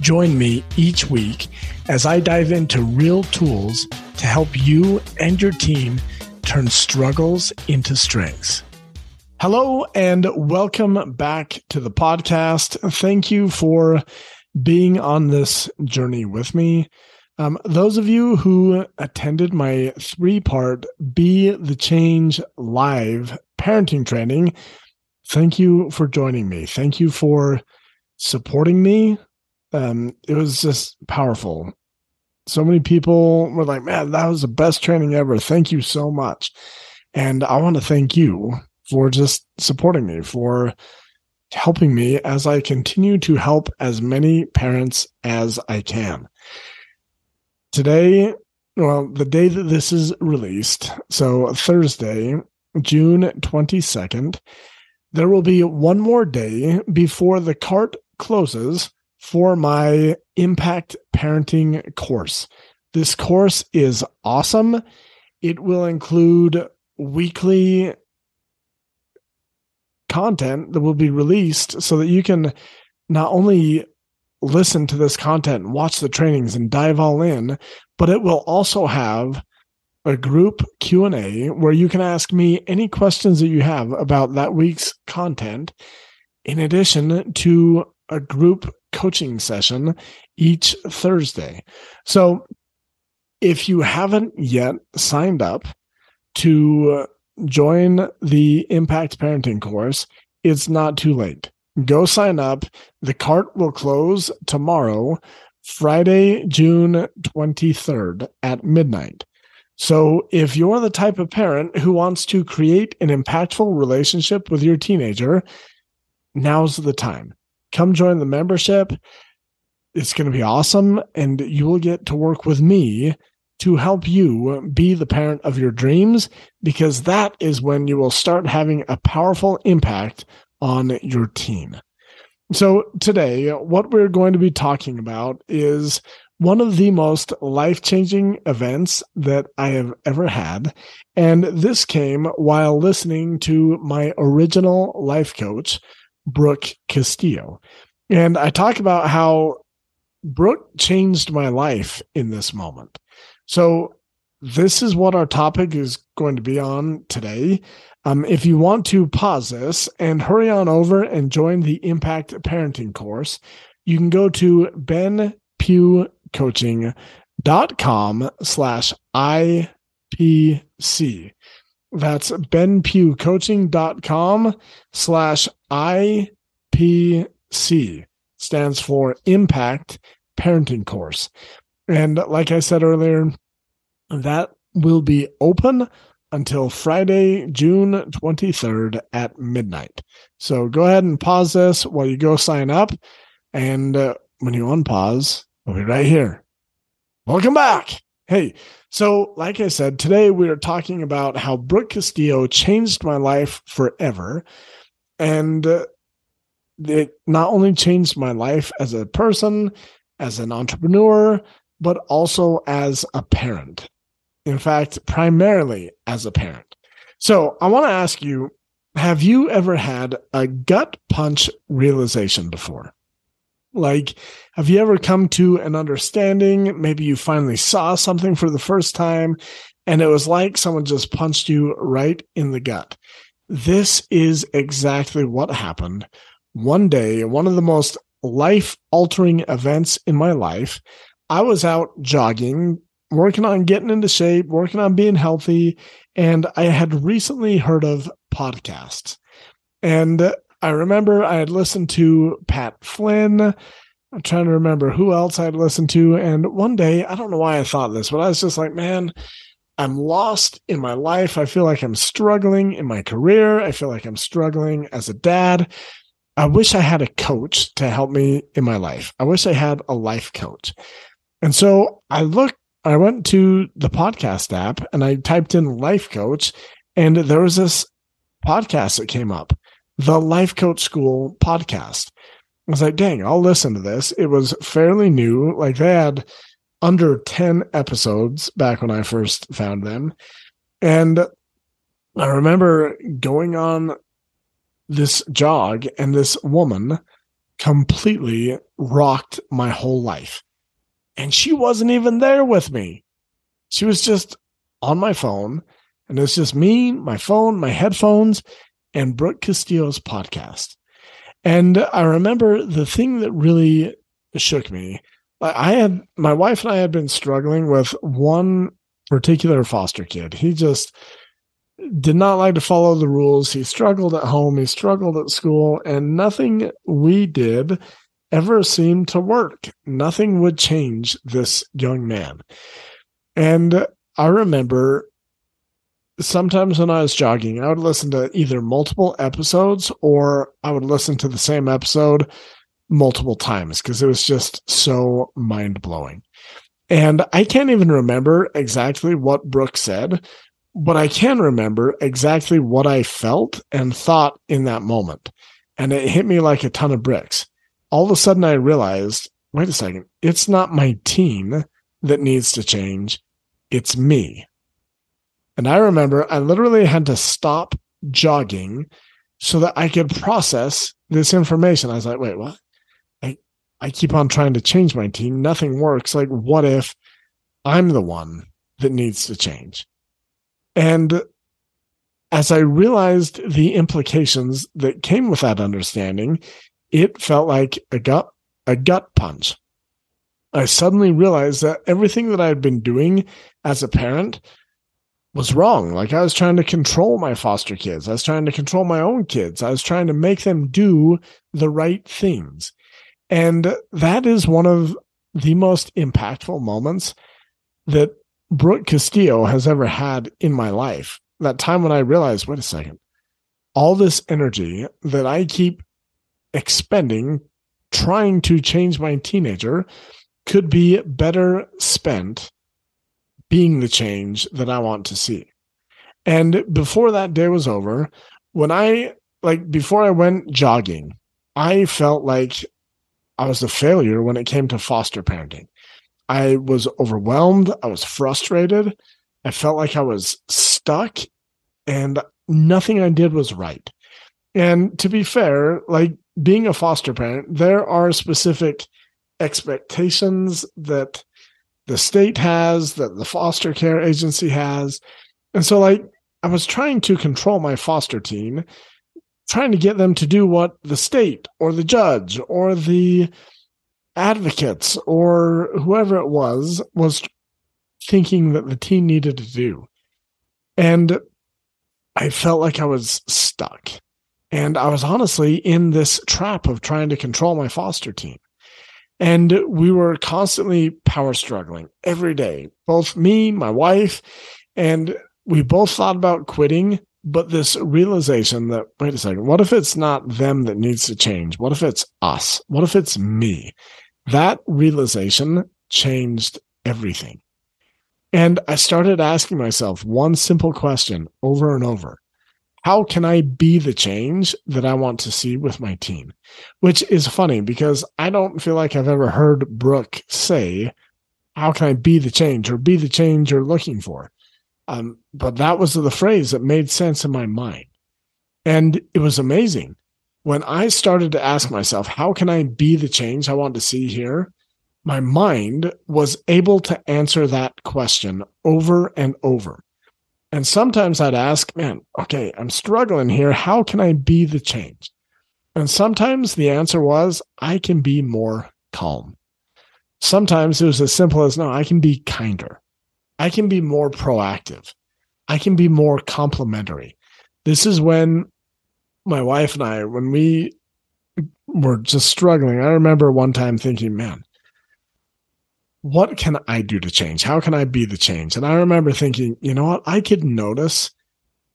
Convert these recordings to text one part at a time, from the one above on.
Join me each week as I dive into real tools to help you and your team turn struggles into strengths. Hello and welcome back to the podcast. Thank you for being on this journey with me. Um, those of you who attended my three part Be the Change live parenting training, thank you for joining me. Thank you for supporting me. Um, it was just powerful. So many people were like, man, that was the best training ever. Thank you so much. And I want to thank you for just supporting me, for helping me as I continue to help as many parents as I can today, well, the day that this is released, so Thursday, June 22nd, there will be one more day before the cart closes for my Impact Parenting course. This course is awesome. It will include weekly content that will be released so that you can not only listen to this content and watch the trainings and dive all in, but it will also have a group Q&A where you can ask me any questions that you have about that week's content in addition to a group coaching session each Thursday. So if you haven't yet signed up to join the Impact Parenting course, it's not too late go sign up. The cart will close tomorrow, Friday, June 23rd at midnight. So if you're the type of parent who wants to create an impactful relationship with your teenager, now's the time. Come join the membership. It's going to be awesome. And you will get to work with me to help you be the parent of your dreams, because that is when you will start having a powerful impact on your team. So, today, what we're going to be talking about is one of the most life changing events that I have ever had. And this came while listening to my original life coach, Brooke Castillo. And I talk about how Brooke changed my life in this moment. So, this is what our topic is going to be on today. Um, if you want to pause this and hurry on over and join the Impact Parenting course, you can go to benpughcoaching.com slash IPC. That's benpughcoaching.com slash IPC. Stands for Impact Parenting Course. And like I said earlier, that will be open until Friday, June 23rd at midnight. So go ahead and pause this while you go sign up. And uh, when you unpause, we'll be right here. Welcome back. Hey, so like I said, today we are talking about how Brooke Castillo changed my life forever. And uh, it not only changed my life as a person, as an entrepreneur, but also as a parent in fact, primarily as a parent. So I want to ask you have you ever had a gut punch realization before? Like, have you ever come to an understanding? Maybe you finally saw something for the first time and it was like someone just punched you right in the gut. This is exactly what happened one day, one of the most life altering events in my life. I was out jogging working on getting into shape, working on being healthy. And I had recently heard of podcasts. And I remember I had listened to Pat Flynn. I'm trying to remember who else I'd listened to. And one day, I don't know why I thought this, but I was just like, man, I'm lost in my life. I feel like I'm struggling in my career. I feel like I'm struggling as a dad. I wish I had a coach to help me in my life. I wish I had a life coach. And so I looked I went to the podcast app and I typed in life coach, and there was this podcast that came up, the Life Coach School podcast. I was like, dang, I'll listen to this. It was fairly new. Like they had under 10 episodes back when I first found them. And I remember going on this jog, and this woman completely rocked my whole life. And she wasn't even there with me. She was just on my phone, and it's just me, my phone, my headphones, and Brooke Castillo's podcast. And I remember the thing that really shook me. I had my wife and I had been struggling with one particular foster kid. He just did not like to follow the rules. He struggled at home, he struggled at school, and nothing we did ever seemed to work. Nothing would change this young man. And I remember sometimes when I was jogging, I would listen to either multiple episodes or I would listen to the same episode multiple times because it was just so mind blowing. And I can't even remember exactly what Brooke said, but I can remember exactly what I felt and thought in that moment. And it hit me like a ton of bricks. All of a sudden, I realized wait a second, it's not my team that needs to change, it's me. And I remember I literally had to stop jogging so that I could process this information. I was like, wait, what? I, I keep on trying to change my team. Nothing works. Like, what if I'm the one that needs to change? And as I realized the implications that came with that understanding, it felt like a gut a gut punch. I suddenly realized that everything that I had been doing as a parent was wrong. Like I was trying to control my foster kids. I was trying to control my own kids. I was trying to make them do the right things. And that is one of the most impactful moments that Brooke Castillo has ever had in my life. That time when I realized, wait a second, all this energy that I keep expending trying to change my teenager could be better spent being the change that I want to see. And before that day was over, when I like before I went jogging, I felt like I was a failure when it came to foster parenting. I was overwhelmed. I was frustrated. I felt like I was stuck and nothing I did was right. And to be fair, like being a foster parent, there are specific expectations that the state has, that the foster care agency has. And so, like, I was trying to control my foster team, trying to get them to do what the state or the judge or the advocates or whoever it was was thinking that the team needed to do. And I felt like I was stuck. And I was honestly in this trap of trying to control my foster team. And we were constantly power struggling every day, both me, my wife, and we both thought about quitting. But this realization that, wait a second, what if it's not them that needs to change? What if it's us? What if it's me? That realization changed everything. And I started asking myself one simple question over and over How can I be the change that I want to see with my team? Which is funny because I don't feel like I've ever heard Brooke say, How can I be the change or be the change you're looking for? Um, but that was the phrase that made sense in my mind. And it was amazing when I started to ask myself, how can I be the change I want to see here? My mind was able to answer that question over and over. And sometimes I'd ask, man, okay, I'm struggling here. How can I be the change? And sometimes the answer was, I can be more calm. Sometimes it was as simple as, no, I can be kinder. I can be more proactive. I can be more complimentary. This is when my wife and I, when we were just struggling, I remember one time thinking, man, what can I do to change? How can I be the change? And I remember thinking, you know what? I could notice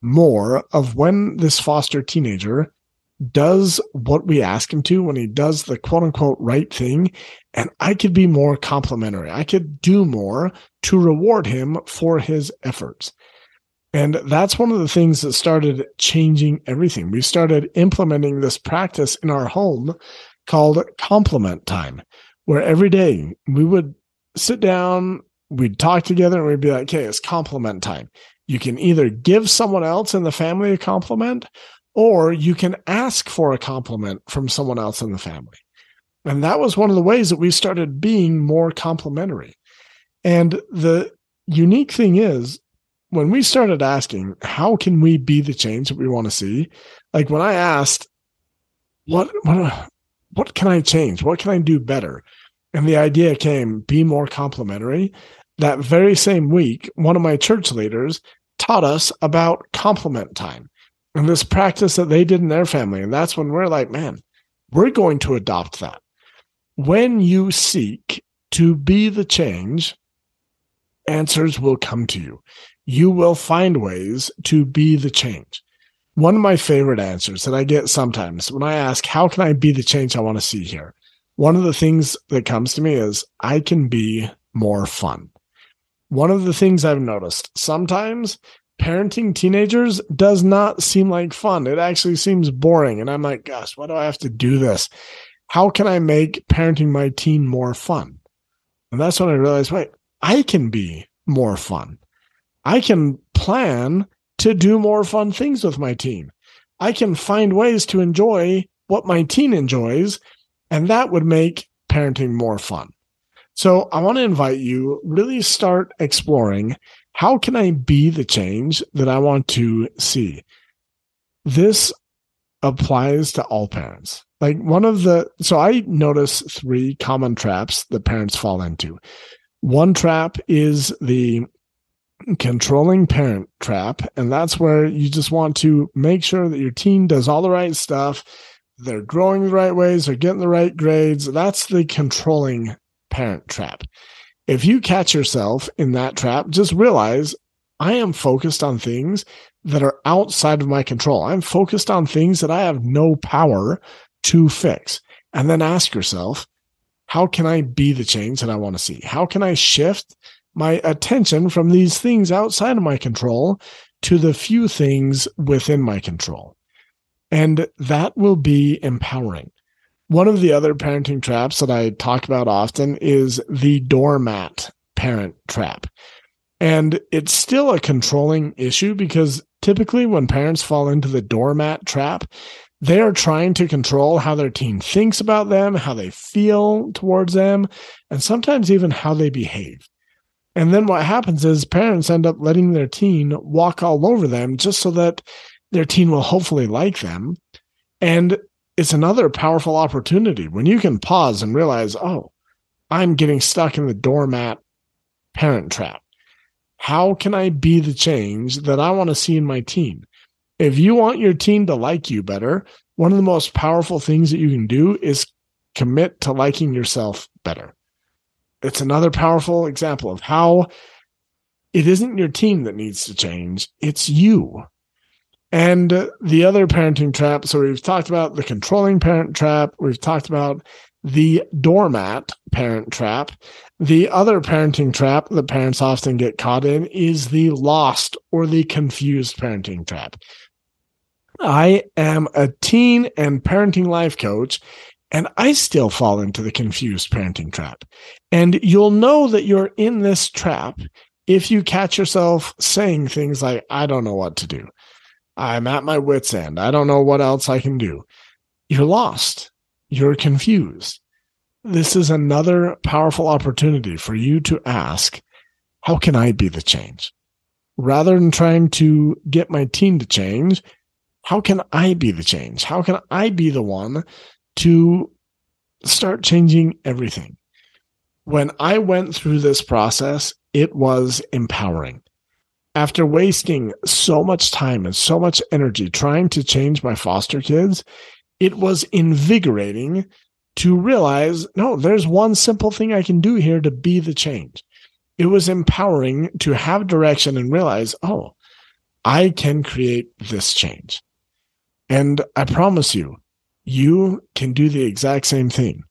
more of when this foster teenager does what we ask him to, when he does the quote unquote right thing, and I could be more complimentary. I could do more to reward him for his efforts. And that's one of the things that started changing everything. We started implementing this practice in our home called compliment time, where every day we would sit down, we'd talk together, and we'd be like, okay, it's compliment time. You can either give someone else in the family a compliment, or you can ask for a compliment from someone else in the family. And that was one of the ways that we started being more complimentary. And the unique thing is, when we started asking, how can we be the change that we want to see? Like when I asked, what, what, what can I change? What can I do better? And the idea came, be more complimentary. That very same week, one of my church leaders taught us about compliment time and this practice that they did in their family. And that's when we're like, man, we're going to adopt that. When you seek to be the change, answers will come to you you will find ways to be the change. One of my favorite answers that I get sometimes when I ask, How can I be the change I want to see here? One of the things that comes to me is, I can be more fun. One of the things I've noticed sometimes parenting teenagers does not seem like fun. It actually seems boring. And I'm like, gosh, why do I have to do this? How can I make parenting my teen more fun? And that's when I realized, wait, I can be more fun. I can plan to do more fun things with my teen. I can find ways to enjoy what my teen enjoys, and that would make parenting more fun. So I want to invite you really start exploring how can I be the change that I want to see? This applies to all parents. Like one of the, so I notice three common traps that parents fall into. One trap is the controlling parent trap. And that's where you just want to make sure that your teen does all the right stuff. They're growing the right ways. They're getting the right grades. That's the controlling parent trap. If you catch yourself in that trap, just realize I am focused on things that are outside of my control. I'm focused on things that I have no power to fix. And then ask yourself, how can I be the change that I want to see? How can I shift my attention from these things outside of my control to the few things within my control. And that will be empowering. One of the other parenting traps that I talk about often is the doormat parent trap. And it's still a controlling issue because typically when parents fall into the doormat trap, they are trying to control how their teen thinks about them, how they feel towards them, and sometimes even how they behave. And then what happens is parents end up letting their teen walk all over them just so that their teen will hopefully like them. And it's another powerful opportunity when you can pause and realize, oh, I'm getting stuck in the doormat parent trap. How can I be the change that I want to see in my teen? If you want your teen to like you better, one of the most powerful things that you can do is commit to liking yourself better it's another powerful example of how it isn't your team that needs to change, it's you. And the other parenting trap, so we've talked about the controlling parent trap, we've talked about the doormat parent trap. The other parenting trap that parents often get caught in is the lost or the confused parenting trap. I am a teen and parenting life coach, and I still fall into the confused parenting trap. And you'll know that you're in this trap if you catch yourself saying things like, I don't know what to do. I'm at my wits' end. I don't know what else I can do. You're lost. You're confused. This is another powerful opportunity for you to ask, how can I be the change? Rather than trying to get my team to change, how can I be the change? How can I be the one to start changing everything. When I went through this process, it was empowering. After wasting so much time and so much energy trying to change my foster kids, it was invigorating to realize no, there's one simple thing I can do here to be the change. It was empowering to have direction and realize, oh, I can create this change. And I promise you, you can do the exact same thing.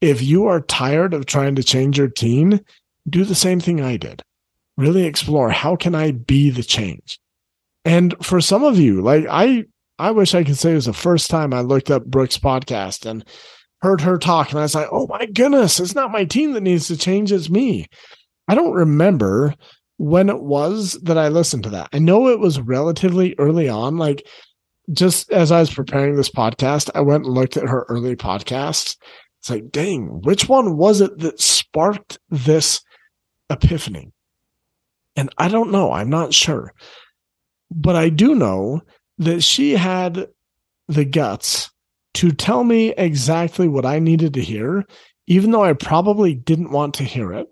If you are tired of trying to change your teen, do the same thing I did. Really explore how can I be the change? And for some of you, like I I wish I could say it was the first time I looked up Brooke's podcast and heard her talk and I was like, "Oh my goodness, it's not my team that needs to change, it's me." I don't remember when it was that I listened to that. I know it was relatively early on like just as I was preparing this podcast, I went and looked at her early podcasts. It's like, dang, which one was it that sparked this epiphany? And I don't know. I'm not sure. But I do know that she had the guts to tell me exactly what I needed to hear, even though I probably didn't want to hear it.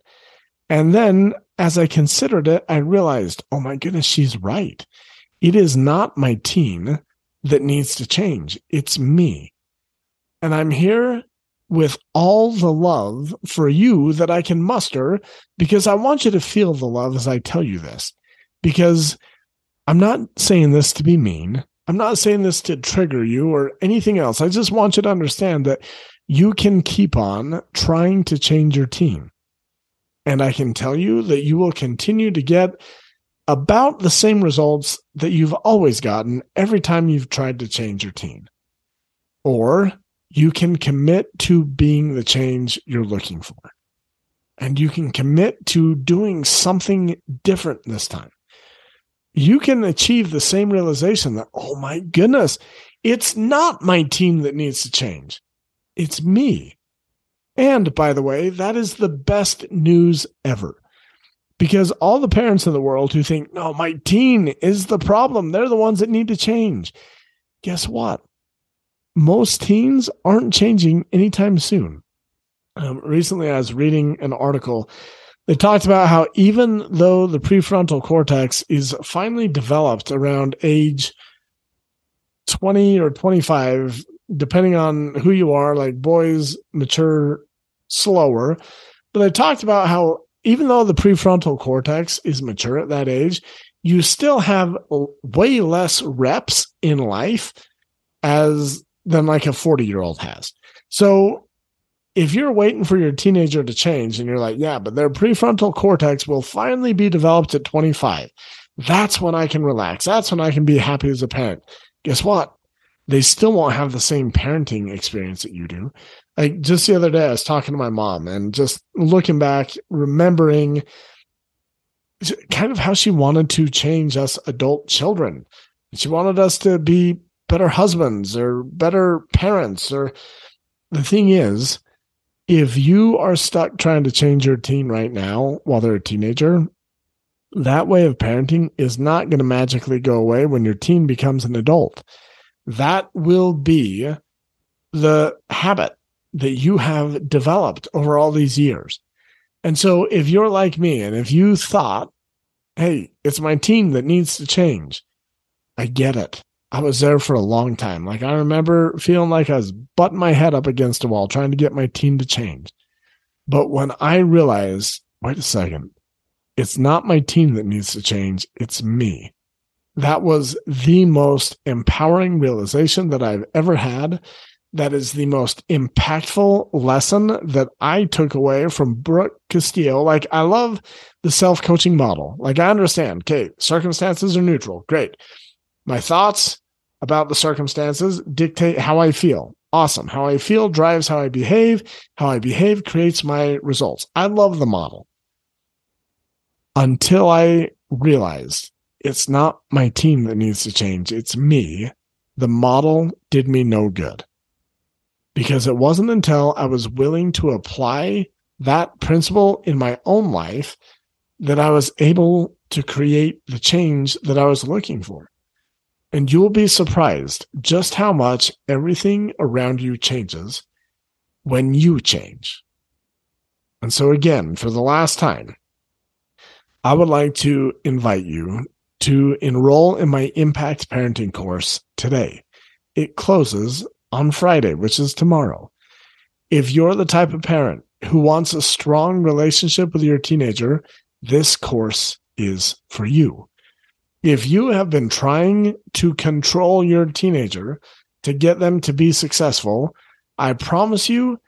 And then as I considered it, I realized, oh my goodness, she's right. It is not my teen that needs to change. It's me. And I'm here with all the love for you that I can muster because I want you to feel the love as I tell you this. Because I'm not saying this to be mean. I'm not saying this to trigger you or anything else. I just want you to understand that you can keep on trying to change your team. And I can tell you that you will continue to get about the same results that you've always gotten every time you've tried to change your team. Or you can commit to being the change you're looking for. And you can commit to doing something different this time. You can achieve the same realization that, oh my goodness, it's not my team that needs to change. It's me. And by the way, that is the best news ever because all the parents in the world who think, no, my teen is the problem, they're the ones that need to change. Guess what? Most teens aren't changing anytime soon. Um, recently, I was reading an article. They talked about how even though the prefrontal cortex is finally developed around age 20 or 25, depending on who you are, like boys mature slower. But they talked about how even though the prefrontal cortex is mature at that age, you still have way less reps in life as than like a 40 year old has. So if you're waiting for your teenager to change and you're like, yeah, but their prefrontal cortex will finally be developed at 25. That's when I can relax. That's when I can be happy as a parent. Guess what? They still won't have the same parenting experience that you do like just the other day, I was talking to my mom and just looking back, remembering kind of how she wanted to change us adult children. She wanted us to be better husbands or better parents. Or the thing is, if you are stuck trying to change your teen right now while they're a teenager, that way of parenting is not going to magically go away when your teen becomes an adult. That will be the habit that you have developed over all these years. And so if you're like me and if you thought, hey, it's my team that needs to change, I get it. I was there for a long time. Like I remember feeling like I was butting my head up against a wall trying to get my team to change. But when I realized, wait a second, it's not my team that needs to change, it's me. That was the most empowering realization that I've ever had that is the most impactful lesson that I took away from Brooke Castillo. Like, I love the self coaching model. Like, I understand, okay, circumstances are neutral. Great. My thoughts about the circumstances dictate how I feel. Awesome. How I feel drives how I behave. How I behave creates my results. I love the model until I realized it's not my team that needs to change. It's me. The model did me no good because it wasn't until I was willing to apply that principle in my own life that I was able to create the change that I was looking for. And you will be surprised just how much everything around you changes when you change. And so, again, for the last time, I would like to invite you to enroll in my Impact Parenting course today. It closes on Friday, which is tomorrow. If you're the type of parent who wants a strong relationship with your teenager, this course is for you. If you have been trying to control your teenager to get them to be successful, I promise you,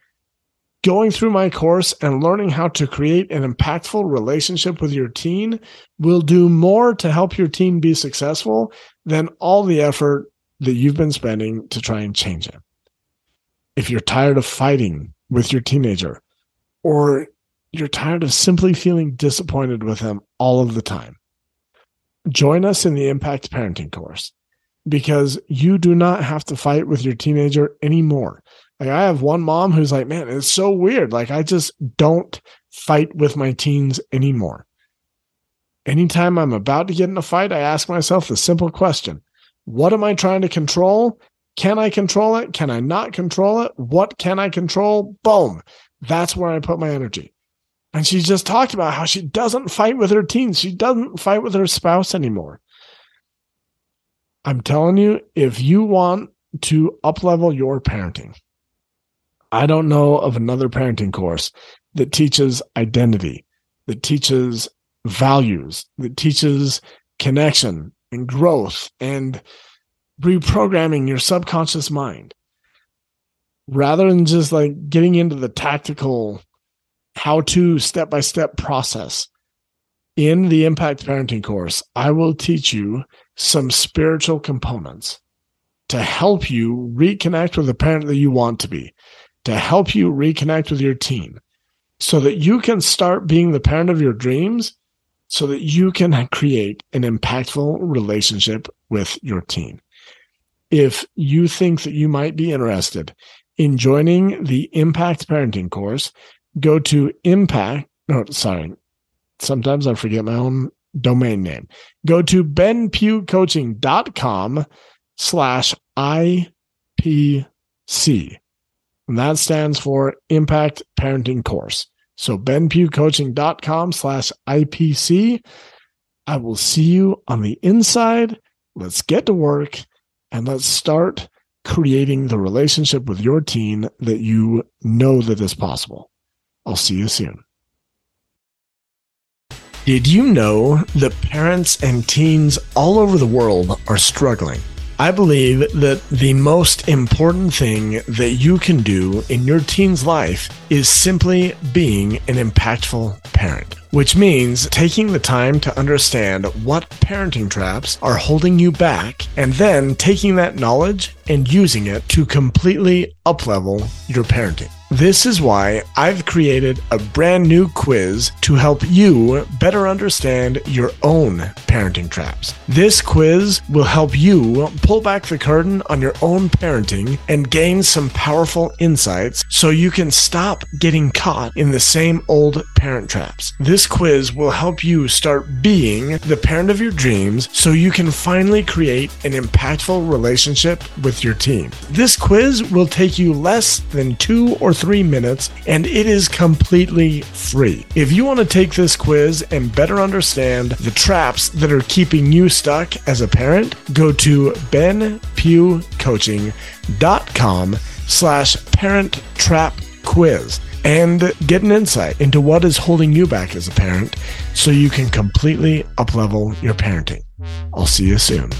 going through my course and learning how to create an impactful relationship with your teen will do more to help your teen be successful than all the effort that you've been spending to try and change it. If you're tired of fighting with your teenager or you're tired of simply feeling disappointed with them all of the time, join us in the Impact Parenting course because you do not have to fight with your teenager anymore. Like I have one mom who's like, man, it's so weird. Like I just don't fight with my teens anymore. Anytime I'm about to get in a fight, I ask myself the simple question What am I trying to control? Can I control it? Can I not control it? What can I control? Boom. That's where I put my energy. And she just talked about how she doesn't fight with her teens. She doesn't fight with her spouse anymore. I'm telling you, if you want to uplevel your parenting, I don't know of another parenting course that teaches identity, that teaches values, that teaches connection and growth and reprogramming your subconscious mind rather than just like getting into the tactical how to step by step process in the impact parenting course i will teach you some spiritual components to help you reconnect with the parent that you want to be to help you reconnect with your teen so that you can start being the parent of your dreams so that you can create an impactful relationship with your teen. If you think that you might be interested in joining the Impact Parenting course, go to impact. No, sorry. Sometimes I forget my own domain name. Go to benpughcoaching.com slash IPC. And that stands for Impact Parenting Course. So benpughcoaching.com slash IPC. I will see you on the inside. Let's get to work and let's start creating the relationship with your teen that you know that is possible. I'll see you soon. Did you know that parents and teens all over the world are struggling? I believe that the most important thing that you can do in your teen's life is simply being an impactful parent, which means taking the time to understand what parenting traps are holding you back and then taking that knowledge and using it to completely uplevel your parenting. This is why I've created a brand new quiz to help you better understand your own parenting traps. This quiz will help you pull back the curtain on your own parenting and gain some powerful insights so you can stop getting caught in the same old parent traps. This quiz will help you start being the parent of your dreams so you can finally create an impactful relationship with your team. This quiz will take you less than two or three minutes, and it is completely free. If you want to take this quiz and better understand the traps that are keeping you stuck as a parent, go to benpughcoaching.com slash parent trap quiz and get an insight into what is holding you back as a parent so you can completely uplevel your parenting. I'll see you soon.